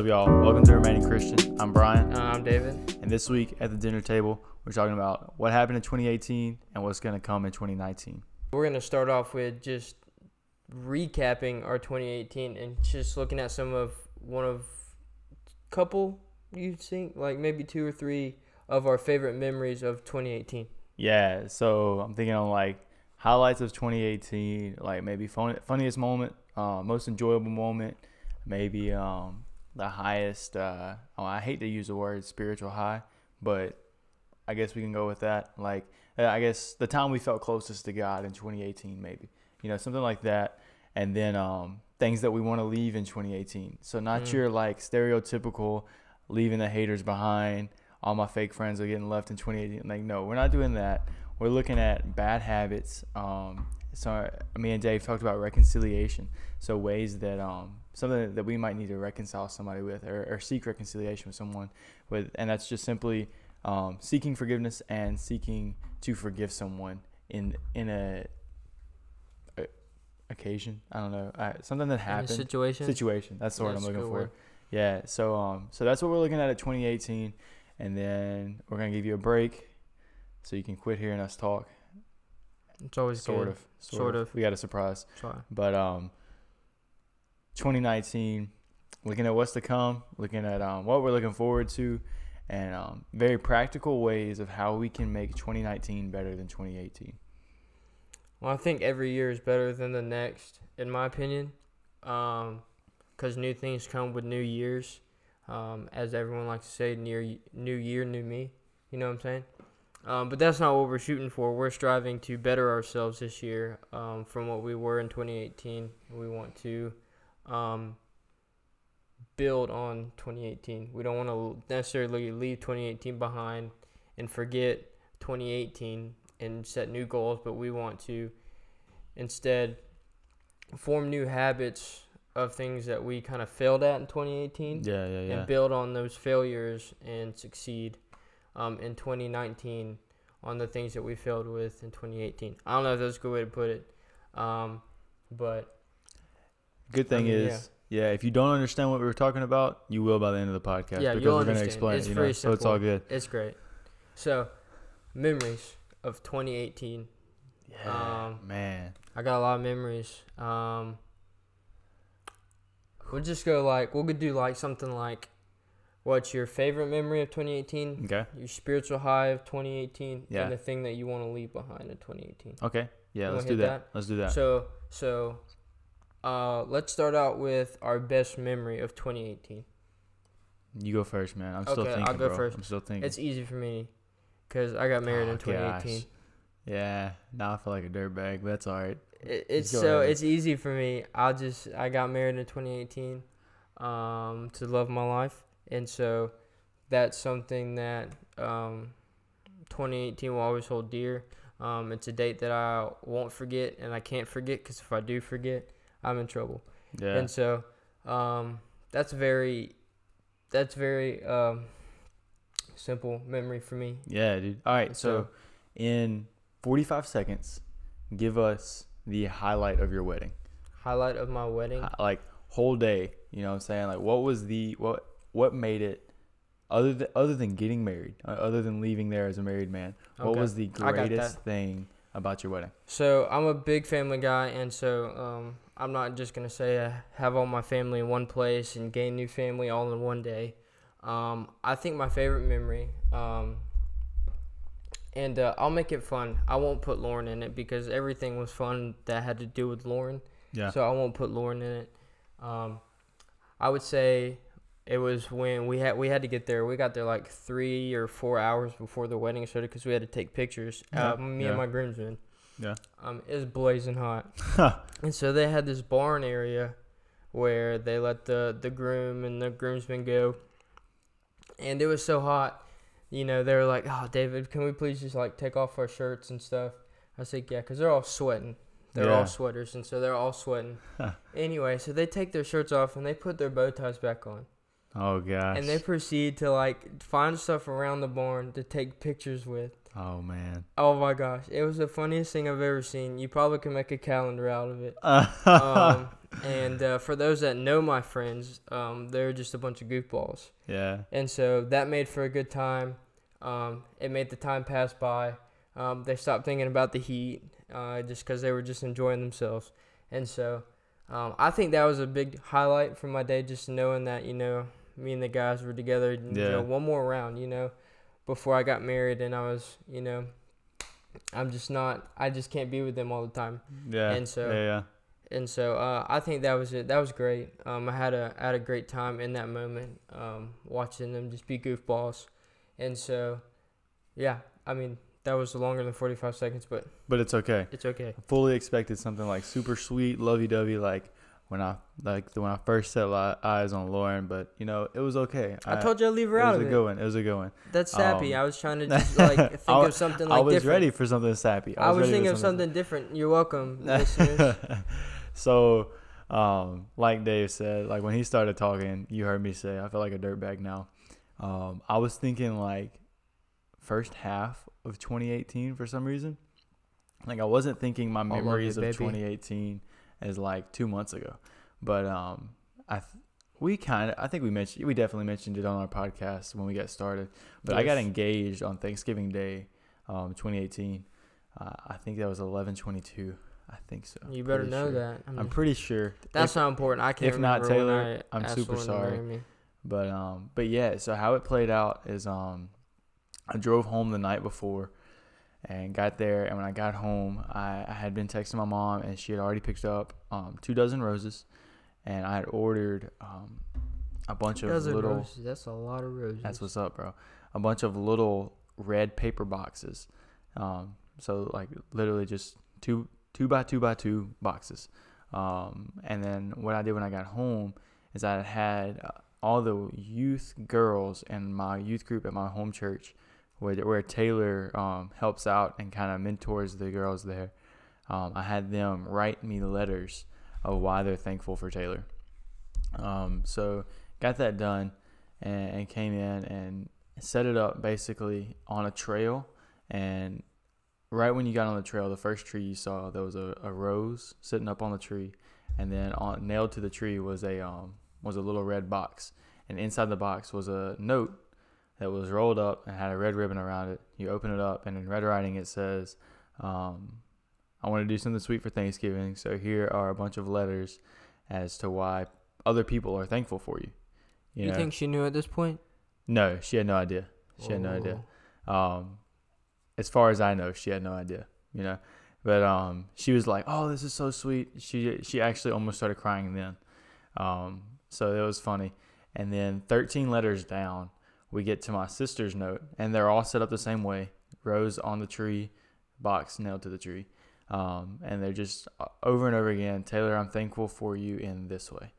up, y'all? Welcome to Remaining Christian. I'm Brian, Uh, I'm David. and this week at the dinner table, we're talking about what happened in 2018 and what's going to come in 2019. We're going to start off with just recapping our 2018 and just looking at some of one of couple you think like maybe two or three of our favorite memories of 2018. Yeah, so I'm thinking on like highlights of 2018, like maybe fun, funniest moment, uh, most enjoyable moment, maybe um, the highest. Uh, oh, I hate to use the word spiritual high, but I guess we can go with that. Like, uh, I guess the time we felt closest to God in 2018, maybe you know something like that, and then um, things that we want to leave in 2018. So not Mm. your like stereotypical leaving the haters behind. All my fake friends are getting left in 2018. Like, no, we're not doing that. We're looking at bad habits. Um, so me and Dave talked about reconciliation. So ways that um something that we might need to reconcile somebody with, or, or seek reconciliation with someone with, and that's just simply um, seeking forgiveness and seeking to forgive someone in in a, a occasion. I don't know, uh, something that happened situation. situation. That's the word I'm looking for. word. Yeah. So um, so that's what we're looking at at 2018, and then we're gonna give you a break, so you can quit hearing us talk. It's always Sort good. of. Sort, Sort of. of. We got a surprise, Sorry. but um, 2019, looking at what's to come, looking at um what we're looking forward to, and um very practical ways of how we can make 2019 better than 2018. Well, I think every year is better than the next, in my opinion, because new things come with new years. Um, as everyone likes to say, near new year, new me. You know what I'm saying? Um, but that's not what we're shooting for. We're striving to better ourselves this year um, from what we were in 2018. We want to um, build on 2018. We don't want to necessarily leave 2018 behind and forget 2018 and set new goals, but we want to instead form new habits of things that we kind of failed at in 2018 Yeah, yeah, yeah. and build on those failures and succeed um, in 2019 on the things that we failed with in 2018. I don't know if that's a good way to put it, um, but Good thing mean, is, yeah. if you don't understand what we were talking about, you will by the end of the podcast Yeah, because you'll we're gonna understand. explain It's it. You know, so it's all good. it's great. So, memories of 2018. Yeah, Um, man. I got a lot of memories. Um, we'll just go like we'll do like something like, what's your favorite memory of 2018? Okay. Your spiritual high of 2018, Yeah. and the thing that you want to leave behind in 2018. Okay. Yeah, You let's do hit that. Let's do that. So so, uh, let's start out with our best memory of 2018. you go first, man. I'm still Okay, I'll thinking. go bro. first. I'm still thinking. It's easy for me, cause I got married Oh, in 2018. gosh. yeah. Now I feel like a dirtbag, but that's all right. It, it's so ahead. it's easy for me. I'll just I got married in 2018 um, to love my life, and so that's something that um, 2018 will always hold dear. Um, it's a date that I won't forget, and I can't forget because if I do forget, I'm in trouble. Yeah. And so um, that's very that's very um, simple memory for me. yeah, dude. All right. So, So- in 45 seconds, give us the highlight of your wedding. Highlight of my wedding. Like whole day. You know what I'm saying? Like what was the what what made it other than other than getting married, uh, other than leaving there as a married man? What Okay, was the greatest thing about your wedding? So I'm a big family guy, and so um, I'm not just gonna say I have all my family in one place and gain new family all in one day. Um, I think my favorite memory, um, and uh, I'll make it fun. I won't put Lauren in it because everything was fun that had to do with Lauren. Yeah. So I won't put Lauren in it. Um, I would say it was when we had we had to get there. We got there like three or four hours before the wedding started because we had to take pictures. Yeah, Uh, me yeah. and my groomsmen. Yeah. Um, it was blazing hot, and so they had this barn area where they let the the groom and the groomsmen go, and it was so hot. You know, they were like, "Oh, David, can we please just like take off our shirts and stuff?" I said, "Yeah," because they're all sweating. They're Yeah. all sweaters, and so they're all sweating. anyway, so they take their shirts off and they put their bow ties back on, Oh gosh. and they proceed to like find stuff around the barn to take pictures with. Oh man. Oh my gosh, it was the funniest thing I've ever seen. You probably can make a calendar out of it. um, and uh, for those that know my friends, um, they're just a bunch of goofballs. yeah. And so that made for a good time. Um, it made the time pass by. Um, they stopped thinking about the heat uh, just because they were just enjoying themselves. And so um, I think that was a big highlight for my day, just knowing that, you know, me and the guys were together, you Yeah. know, one more round, you know, before I got married. And I was, you know, I'm just not, I just can't be with them all the time. Yeah. And so- yeah, yeah. And so uh, I think that was it. That was great. Um, I had a I had a great time in that moment, um, watching them just be goofballs. And so, yeah, I mean that was longer than forty five seconds, but But it's okay. it's okay. I fully expected something like super sweet, lovey dovey, like when I like when I first set li- eyes on Lauren. But you know, it was okay. I, told you to leave her it out was a it. good one. It was a good one. That's sappy. Um, I was trying to just like think I of something I like was different. ready for something sappy. I was ready for thinking of something different. You're welcome, listeners. so, um, like Dave said, like when he started talking, you heard me say, I feel like a dirtbag now. Um, I was thinking like first half of 2018 for some reason. Like I wasn't thinking my love it, memories of baby. 2018 as like two months ago, but um, I th- we kind of I think we mentioned we definitely mentioned it on our podcast when we got started. But I got engaged on Thanksgiving Day, um, 2018. Uh, I think that was 11:22. I think so. You better Pretty know sure. that. I I'm mean, pretty sure. that's If- not important. I can't if not Taylor, I I'm super sorry. But um, but yeah. So how it played out is um, I drove home the night before, and got there. And when I got home, I, I had been texting my mom, and she had already picked up um two dozen roses, and I had ordered um a bunch of Dozen little. roses. That's a lot of roses. That's what's up, bro. A bunch of little red paper boxes. Um, so like literally just two two by two by two boxes. Um, and then what I did when I got home is I had uh, all the youth girls in my youth group at my home church, where where Taylor um, helps out and kind of mentors the girls there. Um, I had them write me letters of why they're thankful for Taylor. Um, so got that done and, and came in and set it up basically on a trail. And right when you got on the trail, the first tree you saw, there was a, a rose sitting up on the tree, and then on nailed to the tree was a um was a little red box, and inside the box was a note that was rolled up and had a red ribbon around it. You open it up, and in red writing it says, um, "I want to do something sweet for Thanksgiving, so here are a bunch of letters as to why other people are thankful for you." You, know? think she knew at this point? No, she had no idea. She had no idea. Oh. Um, as far as I know, she had no idea. You know, but um, she was like, "Oh, this is so sweet." She she actually almost started crying then. Um, so it was funny. And then 13 letters down, we get to my sister's note, and they're all set up the same way: rose on the tree, box nailed to the tree. Um, and they're just uh, over and over again. Taylor, I'm thankful for you in this way.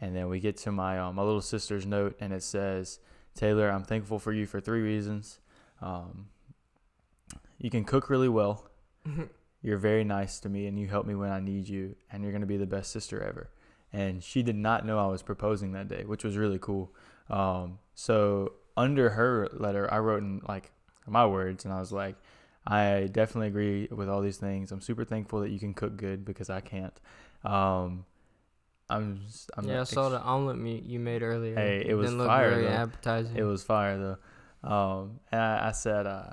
And then we get to my um, my little sister's note, and it says, Taylor, I'm thankful for you for three reasons. Um, you can cook really well. You're very nice to me, and you help me when I need you, and you're gonna be the best sister ever. And she did not know I was proposing that day, which was really cool. Um, so under her letter, I wrote in like my words, and I was like, I definitely agree with all these things. I'm super thankful that you can cook good because I can't. Um, I'm, s- I'm yeah, I ex- saw the omelet meat you made earlier. Hey, it was didn't look fire, very though. appetizing. It was fire though. Um, and I, I said, uh,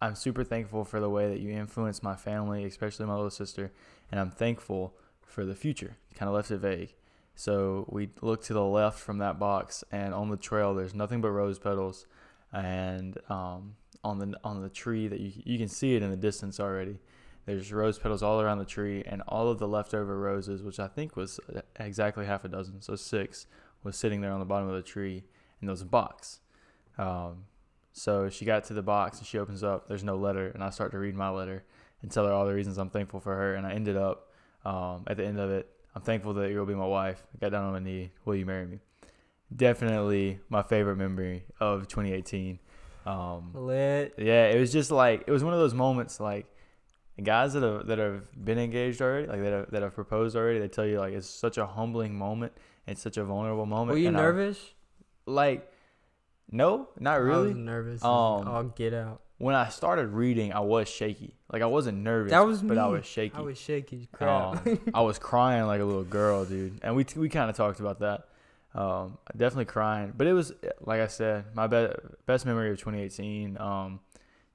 I'm super thankful for the way that you influenced my family, especially my little sister, and I'm thankful for the future. Kind of left it vague. So we look to the left from that box, and on the trail, there's nothing but rose petals, and um, on the on the tree that you you can see it in the distance already. There's rose petals all around the tree, and all of the leftover roses, which I think was uh, exactly half a dozen, so six, was sitting there on the bottom of the tree, and there was a box. Um, so she got to the box and she opens up. There's no letter, and I start to read my letter and tell her all the reasons I'm thankful for her. And I ended up um, at the end of it. I'm thankful that you'll be my wife. I got down on my knee. Will you marry me? Definitely my favorite memory of 2018. Um, lit. yeah, it was just like it was one of those moments like guys that have that have been engaged already, like that have, that have proposed already. They tell you like it's such a humbling moment. It's such a vulnerable moment. Were you and I- nervous? like, no, not I really. was nervous. Um, I'll get out. When I started reading, I was shaky. Like I wasn't nervous, That was but I was shaky. I was shaky as crap. Um, I was crying like a little girl, dude. And we we kind of talked about that. Um, definitely crying, but it was like I said, my be- best memory of 2018. Um,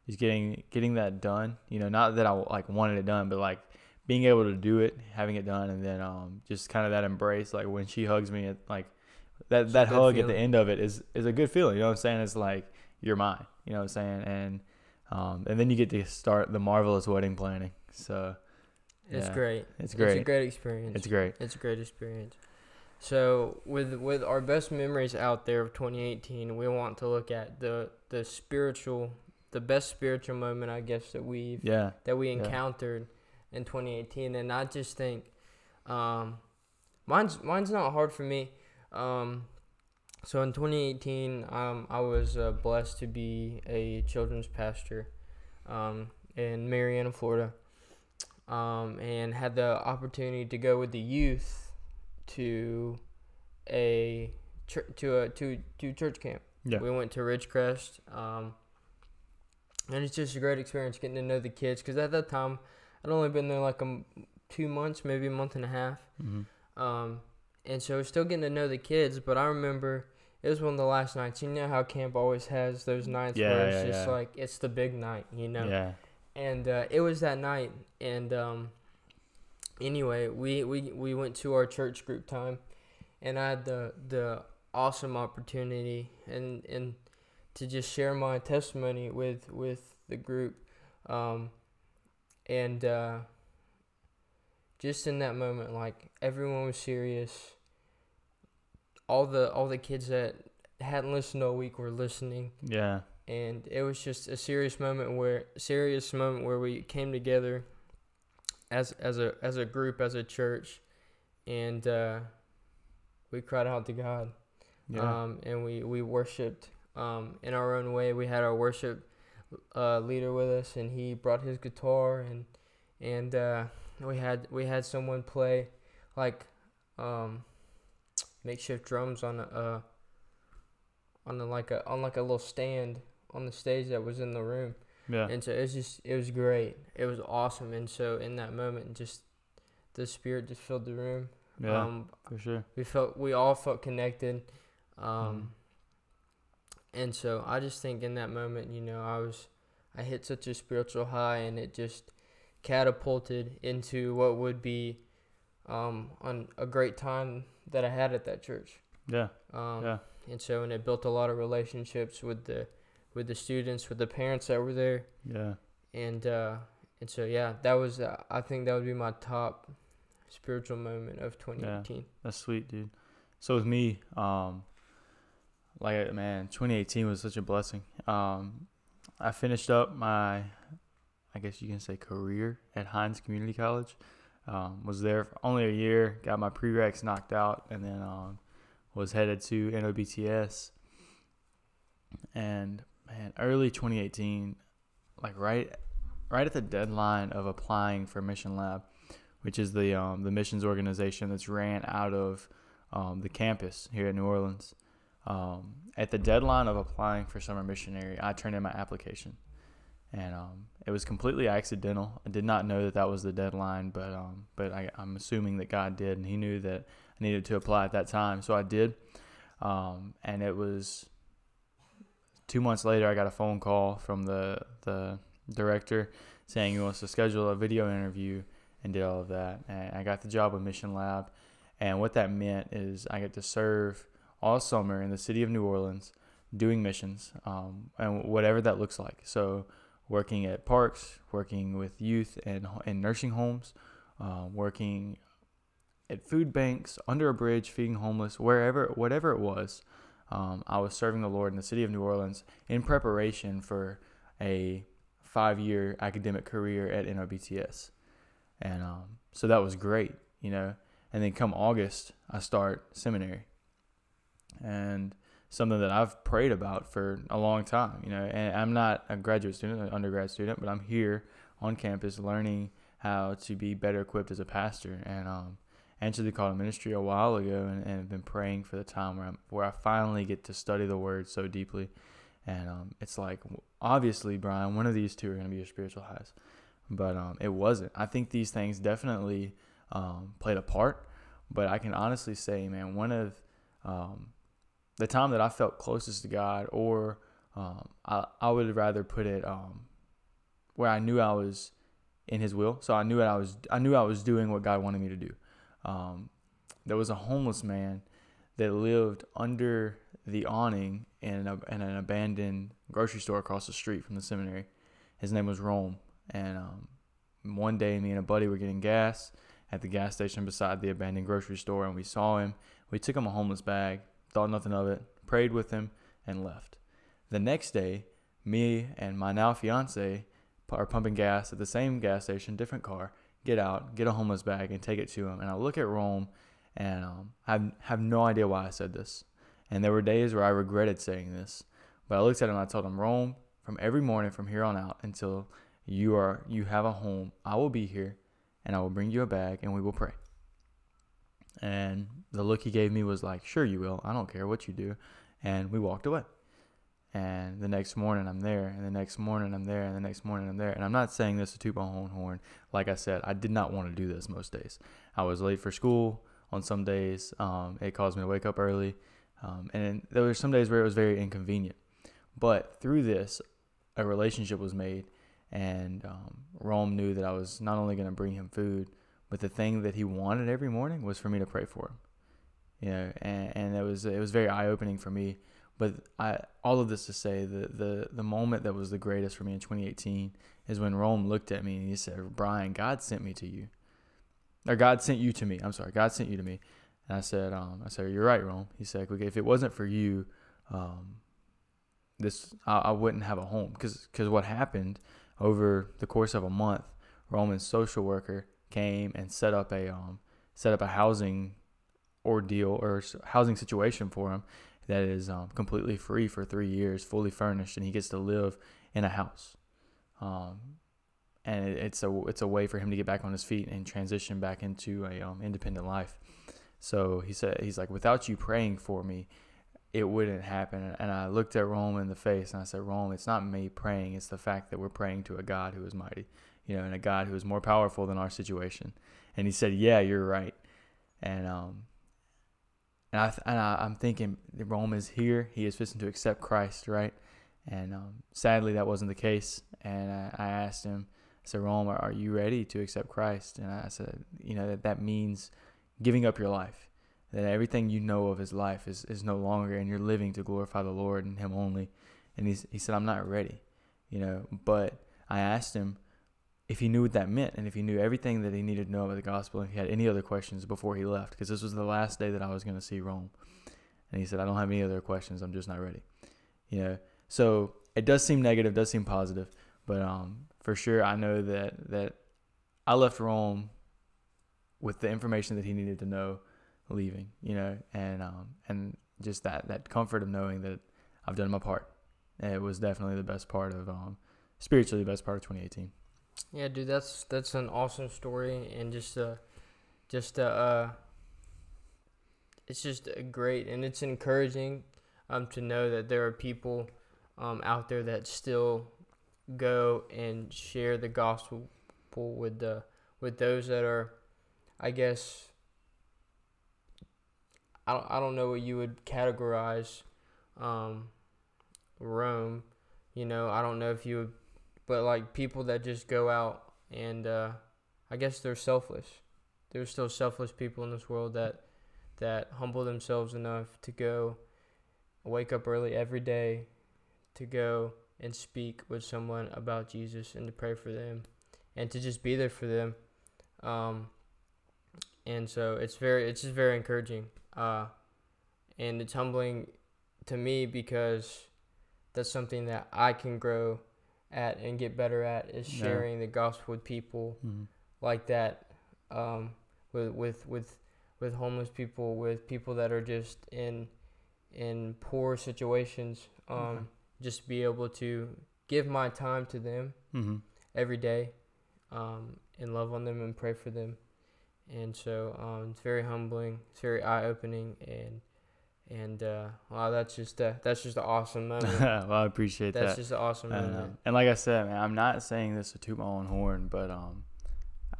is getting getting that done. You know, not that I like wanted it done, but like being able to do it, having it done, and then um, just kind of that embrace. Like when she hugs me, it, like that that hug at the end of it is is a good feeling. You know what I'm saying? It's like you're mine. You know what I'm saying? And um, and then you get to start the marvelous wedding planning. So It's yeah, great. It's great. It's a great. experience. It's great. It's a great experience. So with with our best memories out there of 2018, we want to look at the the spiritual, the best spiritual moment I guess that we've Yeah. that we Yeah. encountered in 2018, and I just think, um, mine's mine's not hard for me. Um, so in 2018, um, I was uh, blessed to be a children's pastor, um, in Marianna, Florida, um, and had the opportunity to go with the youth to a to a to to church camp. Yeah. We went to Ridgecrest, um, and it's just a great experience getting to know the kids. Because at that time, I'd only been there like a two months, maybe a month and a half, Mm-hmm. um, and so still getting to know the kids. But I remember it was one of the last nights. You know how camp always has those nights Yeah, where it's yeah, just yeah. like it's the big night, you know Yeah. and uh, it was that night and um, anyway we, we we went to our church group time and i had the the awesome opportunity and and to just share my testimony with with the group um, and uh, just in that moment like everyone was serious all the all the kids that hadn't listened all week were listening Yeah. and it was just a serious moment where serious moment where we came together as as a as a group as a church and uh, we cried out to God Yeah. um, and we we worshipped um, in our own way we had our worship uh, leader with us and he brought his guitar and and uh, we had we had someone play like um, makeshift drums on a uh, on a, like a on like a little stand on the stage that was in the room yeah. and so it was just it was great it was awesome and so in that moment just the spirit just filled the room Yeah. um for sure. we felt we all felt connected um Mhm. and so i just think in that moment you know i was i hit such a spiritual high and it just catapulted into what would be um on a great time that i had at that church Yeah. um Yeah. and so and it built a lot of relationships with the with the students with the parents that were there Yeah. and uh and so yeah that was uh, i think that would be my top spiritual moment of 2018 That's sweet, dude. So with me, um, like man, 2018 was such a blessing. Um, I finished up my, I guess you can say career at Hinds Community College. Um, was there only a year, got my prereqs knocked out, and then um, was headed to NOBTS. And man, early 2018, like right, right at the deadline of applying for Mission Lab, which is the um, the missions organization that's ran out of um, the campus here in New Orleans. Um, at the deadline of applying for summer missionary, I turned in my application, and um, it was completely accidental. I did not know that that was the deadline, but um, but I, I'm assuming that God did, and He knew that I needed to apply at that time, so I did. Um, and it was two months later, I got a phone call from the the director saying he wants to schedule a video interview and did all of that. And I got the job with Mission Lab. And what that meant is I get to serve all summer in the city of New Orleans doing missions um, and whatever that looks like. So, working at parks, working with youth and in nursing homes, um, working at food banks, under a bridge, feeding homeless, wherever, whatever it was. Um, I was serving the Lord in the city of New Orleans in preparation for a five year academic career at NOBTS. And um, so that was great, you know. And then come August, I start seminary. And something that I've prayed about for a long time, you know. And I'm not a graduate student, an undergrad student, but I'm here on campus learning how to be better equipped as a pastor. And um, answered the call to ministry a while ago and, and have been praying for the time where, I'm, where I finally get to study the word so deeply And um, it's like obviously, Brian, one of these two are going to be your spiritual highs, but um, it wasn't. I think these things definitely um, played a part, but I can honestly say, man, one of um, the time that I felt closest to God, or um, I, I would rather put it um, where I knew I was in His will. So I knew I was I knew I was doing what God wanted me to do. Um, there was a homeless man that lived under the awning in, a, in an abandoned grocery store across the street from the seminary. His name was Rome, and um, one day me and a buddy were getting gas at the gas station beside the abandoned grocery store, and we saw him. We took him a homeless bag, thought nothing of it, prayed with him, and left. The next day, me and my now fiance are pumping gas at the same gas station, different car. Get out, get a homeless bag, and take it to him. And I look at Rome, and um, I have no idea why I said this. And there were days where I regretted saying this, but I looked at him and I told him, Rome, from every morning from here on out until you are you have a home, I will be here, and I will bring you a bag, and we will pray. And the look he gave me was like, Sure, you will. I don't care what you do. And we walked away. And the next morning I'm there, and the next morning I'm there, and the next morning I'm there. And I'm not saying this to toot my own horn. Like I said, I did not want to do this most days. I was late for school on some days. Um, it caused me to wake up early. Um, and there were some days where it was very inconvenient. But through this, a relationship was made. And um, Rome knew that I was not only going to bring him food, but the thing that he wanted every morning was for me to pray for him. You know, and, and it was it was very eye opening for me. But I all of this to say the, the the moment that was the greatest for me in 2018 is when Rome looked at me and he said, "Brian, God sent me to you, or God sent you to me. I'm sorry, God sent you to me." And I said, um, "I said you're right, Rome." He said, "Okay, if it wasn't for you, um, this I, I wouldn't have a home because because what happened over the course of a month, Roman's social worker came and set up a um, set up a housing ordeal or housing situation for him that is um, completely free for three years, fully furnished, and he gets to live in a house. Um, and it, it's a it's a way for him to get back on his feet and transition back into a um, independent life. So he said he's like, without you praying for me, it wouldn't happen. And I looked at Rome in the face and I said, Rome, it's not me praying; it's the fact that we're praying to a God who is mighty you know, and a God who is more powerful than our situation. And he said, "Yeah, you're right." And um, and I and I, am thinking Rome is here. He is fixing to accept Christ, right? And um, sadly, that wasn't the case. And I, I asked him, I said, Rome, are, are you ready to accept Christ? And I said, you know, that that means giving up your life. That everything you know of his life is, is no longer, and you're living to glorify the Lord and Him only. And he's, he said, I'm not ready, you know. But I asked him, if he knew what that meant and if he knew everything that he needed to know about the gospel and if he had any other questions before he left because this was the last day that I was going to see Rome. And he said, I don't have any other questions. I'm just not ready. You know, so it does seem negative, does seem positive, but um, for sure I know that that I left Rome with the information that he needed to know leaving, you know, and um, and just that that comfort of knowing that I've done my part. It was definitely the best part of um, spiritually the best part of 2018. Yeah, dude, that's that's an awesome story, and just uh, just uh, uh it's just great, and it's encouraging, um, to know that there are people, um, out there that still go and share the gospel with the with those that are, I guess. I don't, I don't know what you would categorize, um, Rome. You know, I don't know if you would but like people that just go out and uh, I guess they're selfless. There's still selfless people in this world that that humble themselves enough to go wake up early every day to go and speak with someone about Jesus and to pray for them and to just be there for them. Um, and so it's very it's just very encouraging. Uh, and it's humbling to me because that's something that I can grow at and get better at is sharing yeah. the gospel with people mm-hmm. like that, um, with with with with homeless people, with people that are just in in poor situations. Um, okay. Just be able to give my time to them mm-hmm. every day, um, and love on them and pray for them. And so um, it's very humbling. It's very eye opening, and And uh, wow, that's just a, that's just an awesome moment. well, I appreciate that's that. That's just an awesome And, moment. uh, and like I said, man, I'm not saying this to toot my own horn, but um,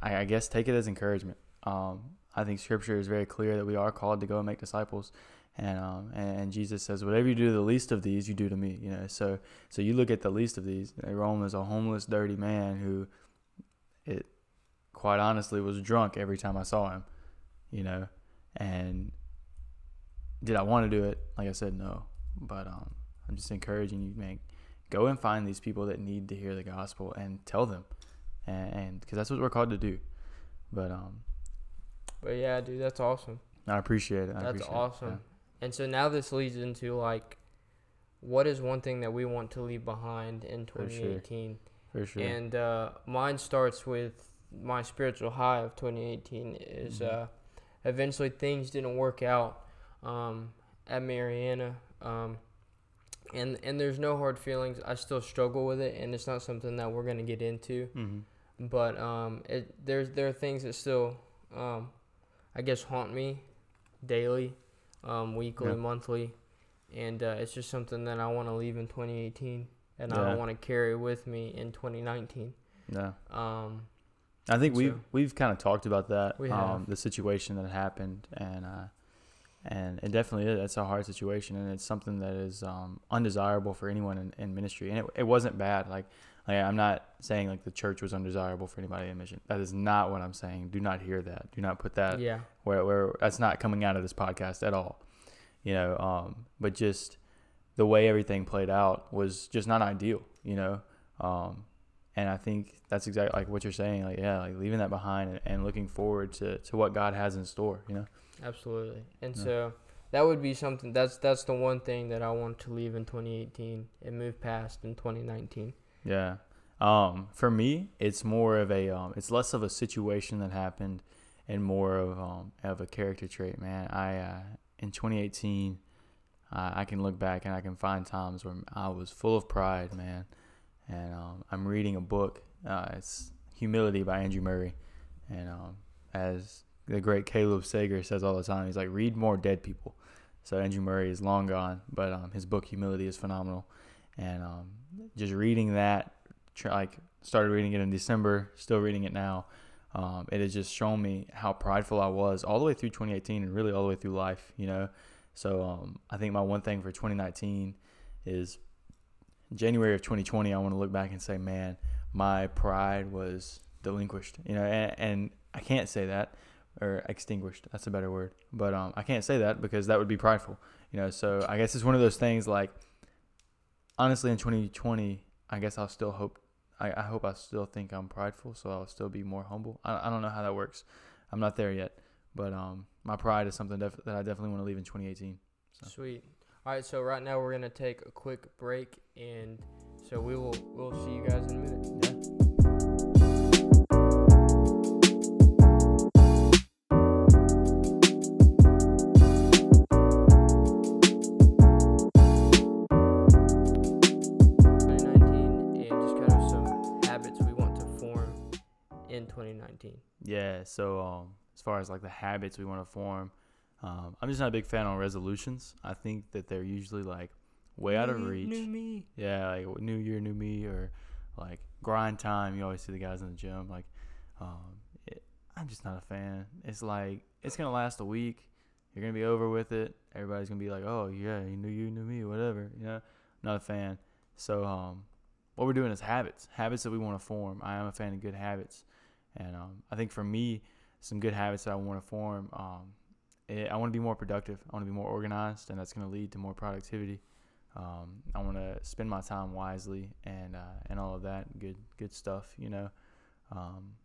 I, I guess take it as encouragement. Um, I think Scripture is very clear that we are called to go and make disciples, and um, and, and Jesus says, "Whatever you do to the least of these, you do to me." You know, so so you look at the least of these. Rome is a homeless, dirty man who, it, quite honestly, was drunk every time I saw him. You know, and did I want to do it? Like I said, no. But um, I'm just encouraging you, man. Go and find these people that need to hear the gospel and tell them, and because that's what we're called to do. But um, But yeah, dude, that's awesome. I appreciate it. I That's appreciate it. awesome. And so now this leads into like, what is one thing that we want to leave behind in For sure. 2018? For sure. And uh, mine starts with my spiritual high of 2018 is Mhm. uh, eventually things didn't work out um, at Marianna. Um, and and there's no hard feelings. I still struggle with it, and it's not something that we're gonna get into. mm-hmm. But um, it there's there are things that still, um, I guess, haunt me daily, um, weekly, Yeah. monthly, and uh, it's just something that I want to leave in 2018, and I don't want to carry with me in 2019. Yeah. Um, I think So- we've we've kind of talked about that. We um, the situation that happened, and uh, and it definitely is. It's a hard situation, and it's something that is um, undesirable for anyone in, in ministry. And it, it wasn't bad. Like, like I'm not saying like the church was undesirable for anybody in mission. That is not what I'm saying. Do not hear that. Do not put that yeah, where where that's not coming out of this podcast at all. You know, um, but just the way everything played out was just not ideal. You know, um, and I think that's exactly like what you're saying. Like, yeah, like leaving that behind and, and looking forward to to what God has in store. You know. Absolutely. And Yeah. so that would be something. That's that's the one thing that I want to leave in 2018 and move past in 2019. Yeah. Um, for me, it's more of a um, it's less of a situation that happened, and more of um, of a character trait. Man, I uh, in 2018, uh, I can look back and I can find times where I was full of pride, man. And um, I'm reading a book. Uh, it's Humility by Andrew Murray, and um, as the great Caleb Sager says all the time, he's like, read more dead people. So Andrew Murray is long gone, but um, his book Humility is phenomenal, and um, just reading that, like started reading it in December, still reading it now. Um, it has just shown me how prideful I was all the way through 2018 and really all the way through life, you know. So um, I think my one thing for 2019 is January of 2020. I want to look back and say, man, my pride was delinquished, you know, and, and I can't say that or extinguished. That's a better word, but um, I can't say that because that would be prideful, you know. So I guess it's one of those things like honestly in 2020 i guess i'll still hope i, I hope i still think i'm prideful so i'll still be more humble I, I don't know how that works i'm not there yet but um my pride is something def- that i definitely want to leave in 2018 So. Sweet. All right, so right now we're gonna take a quick break, and so we will we'll see you guys in a minute. yeah so um as far as like the habits we want to form um i'm just not a big fan on resolutions i think that they're usually like way out of reach New me. Yeah, like new year, new me, or like grind time. You always see the guys in the gym. Like, um, it, I'm just not a fan. It's like it's gonna last a week. You're gonna be over with it. Everybody's gonna be like, "Oh yeah, you knew you, knew me, whatever." You know, not a fan. So, um, what we're doing is habits, habits that we want to form. I am a fan of good habits, and um, I think for me, some good habits that I want to form. Um, it, I want to be more productive. I want to be more organized, and that's gonna lead to more productivity. Um, I want to spend my time wisely and uh, and all of that good good stuff. You know, um,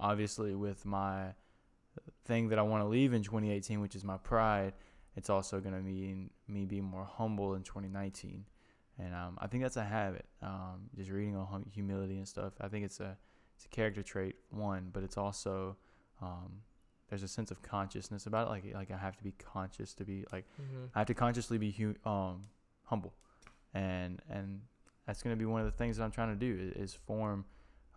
obviously with my thing that I want to leave in 2018, which is my pride, it's also going to mean me being more humble in 2019. And um, I think that's a habit. Um, just reading on hum- humility and stuff. I think it's a it's a character trait one, but it's also um, there's a sense of consciousness about it. Like like I have to be conscious to be like Mm-hmm. I have to consciously be hu- um, humble, and and that's going to be one of the things that I'm trying to do is, is form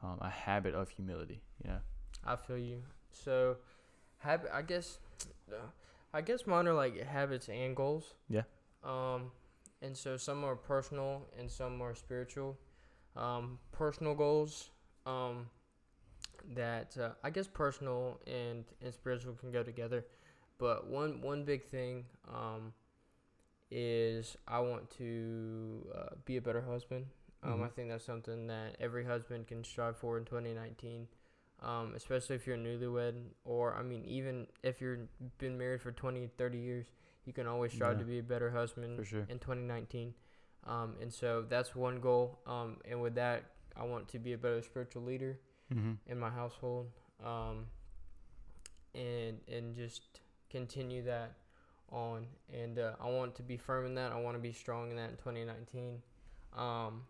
um, a habit of humility. You know, I feel you. So, habit. I guess uh, I guess mine are like habits and goals. Yeah. Um, and so some are personal and some are spiritual. Um, personal goals. Um, that uh, I guess personal and, and spiritual can go together, but one one big thing um, is I want to uh, be a better husband. Um, I Mhm. think that's something that every husband can strive for in 2019, um, especially if you're newlywed, or I mean, even if you've been married for 20, 30 years, you can always strive Yeah. to be a better husband sure. in 2019. Um, and so that's one goal. Um, and with that, I want to be a better spiritual leader Mm-hmm. in my household, um, and and just continue that on. And uh, I want to be firm in that. I want to be strong in that in 2019. Um,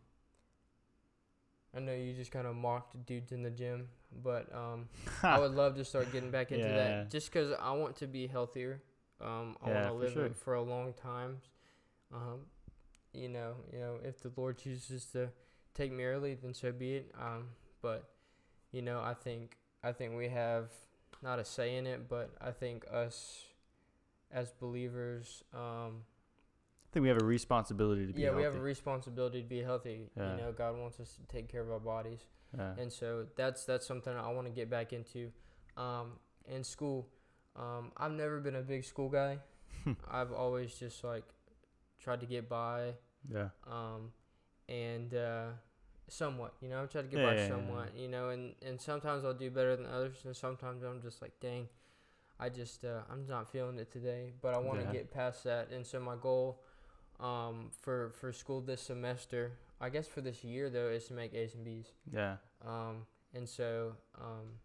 I know you just kind of mocked dudes in the gym, but um, I would love to start getting back into Yeah. that just because I want to be healthier. Um, I Yeah, want to for live sure. for a long time. Um, you know, you know, if the Lord chooses to take me early, then so be it. Um, but you know, I think I think we have not a say in it, but I think us as believers, um, I think we have a responsibility to be healthy. yeah, healthy. we have a responsibility to be healthy. Yeah. You know, God wants us to take care of our bodies yeah. and so that's that's something I want to get back into. Um, in school, um, I've never been a big school guy. I've always just like tried to get by, yeah. um, and uh, somewhat, you know, I tried to get Yeah, by yeah, yeah, somewhat, you know, and and sometimes I'll do better than others, and sometimes I'm just like, dang, I just uh, I'm not feeling it today. But I want to Yeah. get past that, and so my goal. Um, for, for school this semester, I guess for this year though, is to make A's and B's. Yeah. Um, and so, um,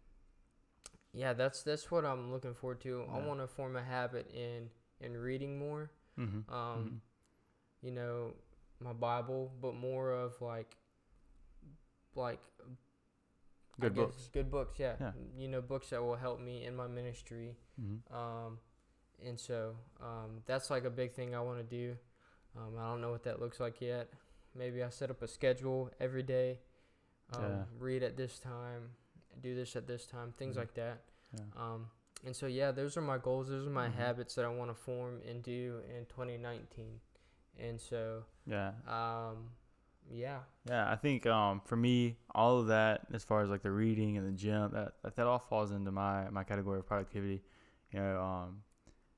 yeah, that's that's what I'm looking forward to. I want to form a habit in in reading more. Mm-hmm. Um, you know, my Bible, but more of like, like Good guess books. Good books, yeah. Yeah. You know, books that will help me in my ministry. Mm-hmm. Um, and so um, that's like a big thing I want to do. Um, I don't know what that looks like yet. Maybe I set up a schedule every day. Um, Yeah. Read at this time, do this at this time, things Mhm. like that. Yeah. Um, and so yeah, those are my goals. Those are my Mhm. habits that I want to form and do in 2019. And so Yeah. um, yeah, Yeah, I think um, for me, all of that, as far as like the reading and the gym, that that, all falls into my my category of productivity. You know, um,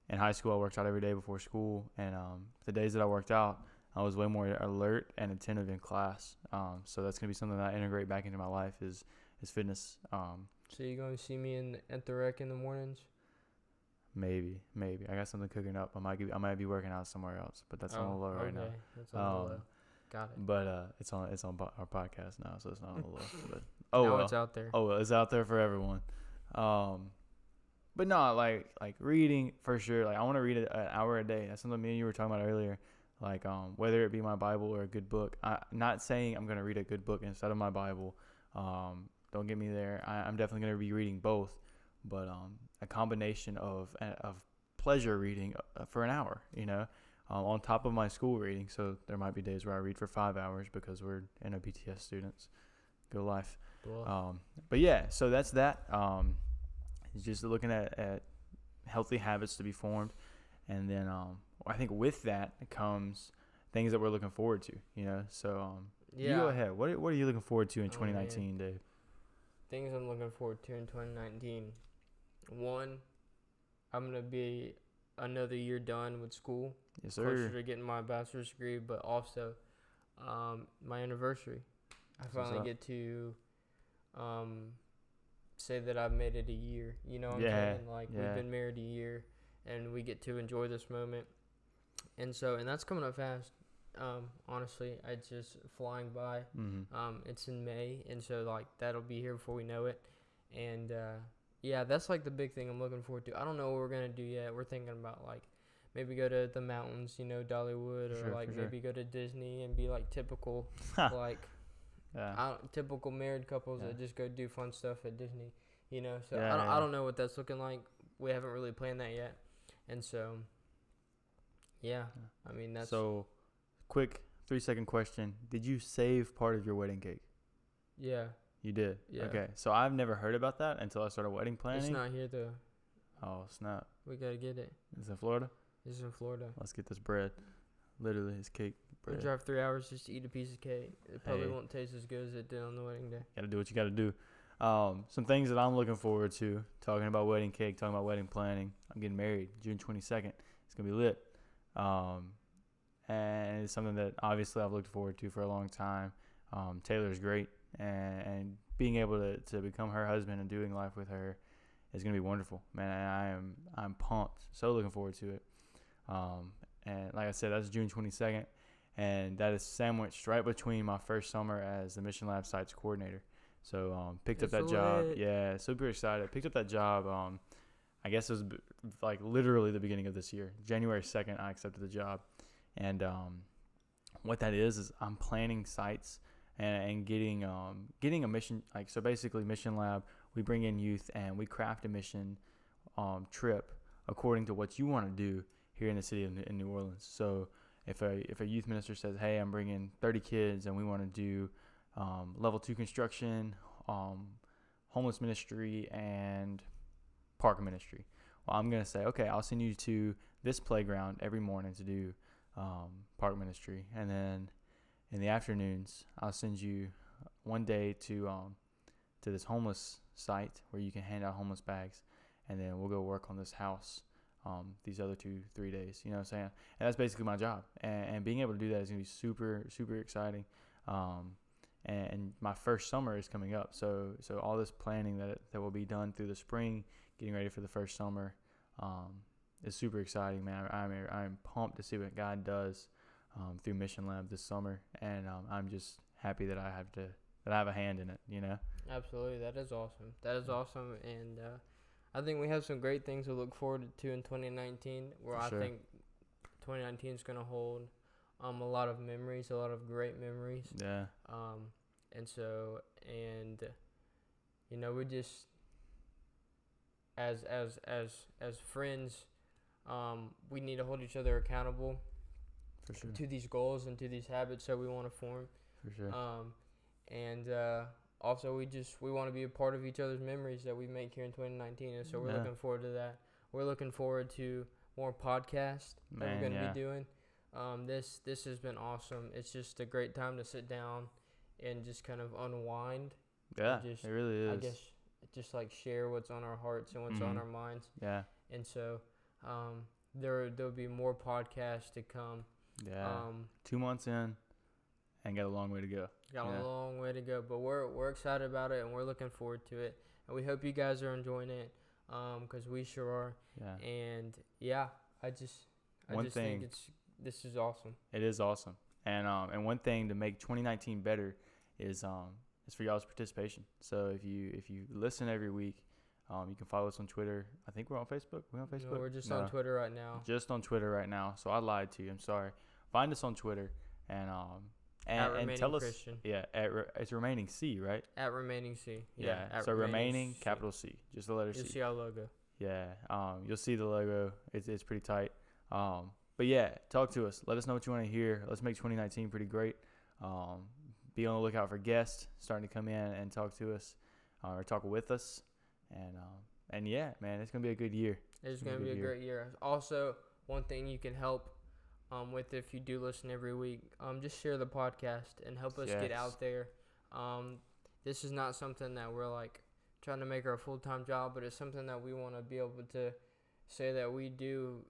in high school, I worked out every day before school, and um, the days that I worked out, I was way more alert and attentive in class. Um, so that's gonna be something that I integrate back into my life is is fitness. Um, so you're going to see me in at the rec in the mornings. Maybe, maybe I got something cooking up. I might be, I might be working out somewhere else, but that's on the low right now. Oh, okay. That's on the Um, low. Got it. But uh, it's on it's on our podcast now, so it's not on the low. But oh now well. it's out there. Oh, well, it's out there for everyone. Um, but no, like like reading for sure. Like I want to read an hour a day. That's something me and you were talking about earlier. Like um, whether it be my Bible or a good book. I not saying I'm gonna read a good book instead of my Bible. Um, don't get me there. I, I'm definitely gonna be reading both, but um, a combination of of pleasure reading uh, for an hour. You know. Um, on top of my school reading, so there might be days where I read for five hours because we're NOBTS students. Go life. Well, Um, but yeah, so that's that. Um, just looking at, at healthy habits to be formed, and then um, I think with that comes things that we're looking forward to. You know, so um, yeah. you go ahead. What are, what are you looking forward to in Oh, 2019, Dave? things I'm looking forward to in 2019. One, I'm gonna be another year done with school, Yes, closer sir. to getting my bachelor's degree, but also um, my anniversary. I finally get to um, say that I've made it a year. You know what Yeah, I'm saying? Like yeah. we've been married a year, and we get to enjoy this moment. And so, and that's coming up fast. Um, honestly, it's just flying by. Mm-hmm. Um, it's in May, and so like that'll be here before we know it. And uh, yeah, that's like the big thing I'm looking forward to. I don't know what we're gonna do yet. We're thinking about like maybe go to the mountains, you know, Dollywood, or Sure, like for sure. maybe go to Disney and be like typical, like Yeah. I don't, typical married couples Yeah. that just go do fun stuff at Disney. You know, so Yeah, I, don't. I don't know what that's looking like. We haven't really planned that yet, and so yeah, I mean that's so, quick three second question: Did you save part of your wedding cake? yeah. You did. Yeah. Okay. So I've never heard about that until I started wedding planning. It's not here though. Oh snap! We gotta get it. It's in Florida. This is in Florida. Let's get this bread. Literally, it's cake We bread. drive three hours just to eat a piece of cake. It probably Hey. won't taste as good as it did on the wedding day. Got to do what you got to do. Um, some things that I'm looking forward to. Talking about wedding cake. Talking about wedding planning. I'm getting married June 22nd. It's gonna be lit. Um, and it's something that obviously I've looked forward to for a long time. Um, Taylor's great, and, and being able to, to become her husband and doing life with her is gonna be wonderful, man. I am I'm pumped. So looking forward to it. Um, and like I said, that's June 22nd, and that is sandwiched right between my first summer as the Mission Lab sites coordinator. So um, picked up That's that job. lit. Yeah, super excited. Picked up that job. Um, I guess it was like literally the beginning of this year, January 2nd. I accepted the job, and um, what that is is I'm planning sites and, and getting um, getting a mission like so basically mission lab. We bring in youth and we craft a mission um, trip according to what you want to do here in the city of in New Orleans. So if a if a youth minister says, "Hey, I'm bringing 30 kids and we want to do um, level two construction, um, homeless ministry, and park ministry," well, I'm gonna say, "Okay, I'll send you to this playground every morning to do um, park ministry, and then in the afternoons, I'll send you one day to um, to this homeless site where you can hand out homeless bags, and then we'll go work on this house." um, these other two, three days. You know what I'm saying? And that's basically my job. And, and being able to do that is going to be super, super exciting. Um, and, and my first summer is coming up. So, so all this planning that, that will be done through the spring, getting ready for the first summer, um, is super exciting, man. I'm, I'm pumped to see what God does um, through Mission Lab this summer. And um, I'm just happy that I have to, that I have a hand in it, you know? Absolutely, that is awesome. That is awesome, and uh, I think we have some great things to look forward to in 2019. Where I think 2019 is going to hold um, a lot of memories, a lot of great memories. Yeah. Um, and so, and you know, we just as as as as friends, um, we need to hold each other accountable sure. to these goals and to these habits that we want to form. For sure. Um, and uh, also, we just we want to be a part of each other's memories that we make here in 2019, and so we're Yeah. looking forward to that. We're looking forward to more podcasts that we're going to yeah. be doing. Um, this this has been awesome. It's just a great time to sit down and just kind of unwind. yeah. just- it really is. I guess just like share what's on our hearts and what's on Mhm. our minds. Yeah. And so um, there there'll be more podcasts to come. Yeah. Um, two months in and got a long way to go. Got Yeah. a long way to go, but we're we're excited about it and we're looking forward to it, and we hope you guys are enjoying it, um, cause we sure are. Yeah. And yeah, I just I One just thing- think it's this is awesome. It is awesome. And um and one thing to make 2019 better is um is for y'all's participation. So if you if you listen every week, um you can follow us on Twitter. I think we're on Facebook. We're on No, Facebook. we're just No. on Twitter right now. Just on Twitter right now. So I lied to you. I'm sorry. Find us on Twitter and um and, At and tell us Christian. yeah at re, it's remaining C right At remaining C. yeah, at so remaining C. capital C just the letter C. You'll C see our logo. Yeah, um, you'll see the logo. It's it's pretty tight. Um, but yeah, talk to us. Let us know what you want to hear. Let's make 2019 pretty great. Um, be on the lookout for guests starting to come in and talk to us uh, or talk with us. And um, and yeah, man, it's gonna be a good year. It's gonna gonna be a good great year. Also, one thing you can help um, with if you do listen every week, um, just share the podcast and help us get out there. Um, this is not something that we're like trying to make our full time job, but it's something that we want to be able to say that we do.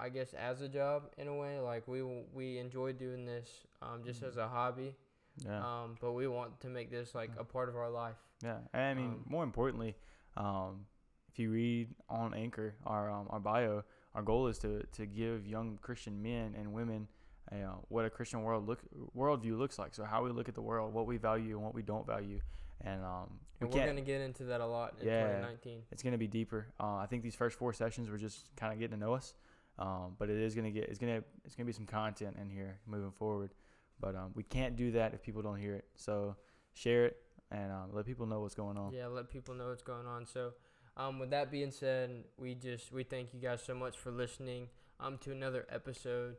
I guess as a job in a way, like we we enjoy doing this um, just as a hobby, Yeah, um, but we want to make this like a part of our life. yeah. And I mean, um, more importantly, um, if you read on Anchor our um, our bio, our goal is to to give young Christian men and women. Uh, what a Christian world look worldview looks like. So how we look at the world, what we value and what we don't value, and um, we And we're gonna get into that a lot in Yeah. 2019. it's gonna be deeper. Uh, I think these first four sessions were just kind of getting to know us, um, but it is gonna get it's gonna it's gonna be some content in here moving forward. But um, we can't do that if people don't hear it. So share it and um, let people know what's going on. Yeah, let people know what's going on. So, um, with that being said, we just we thank you guys so much for listening um to another episode,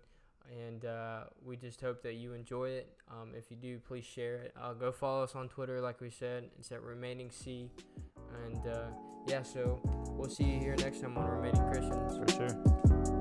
and uh, we just hope that you enjoy it. Um, if you do, please share it. Uh, go follow us on Twitter, like we said. It's at remaining C, And uh, yeah, so we'll see you here next time on Remaining Christians. For sure.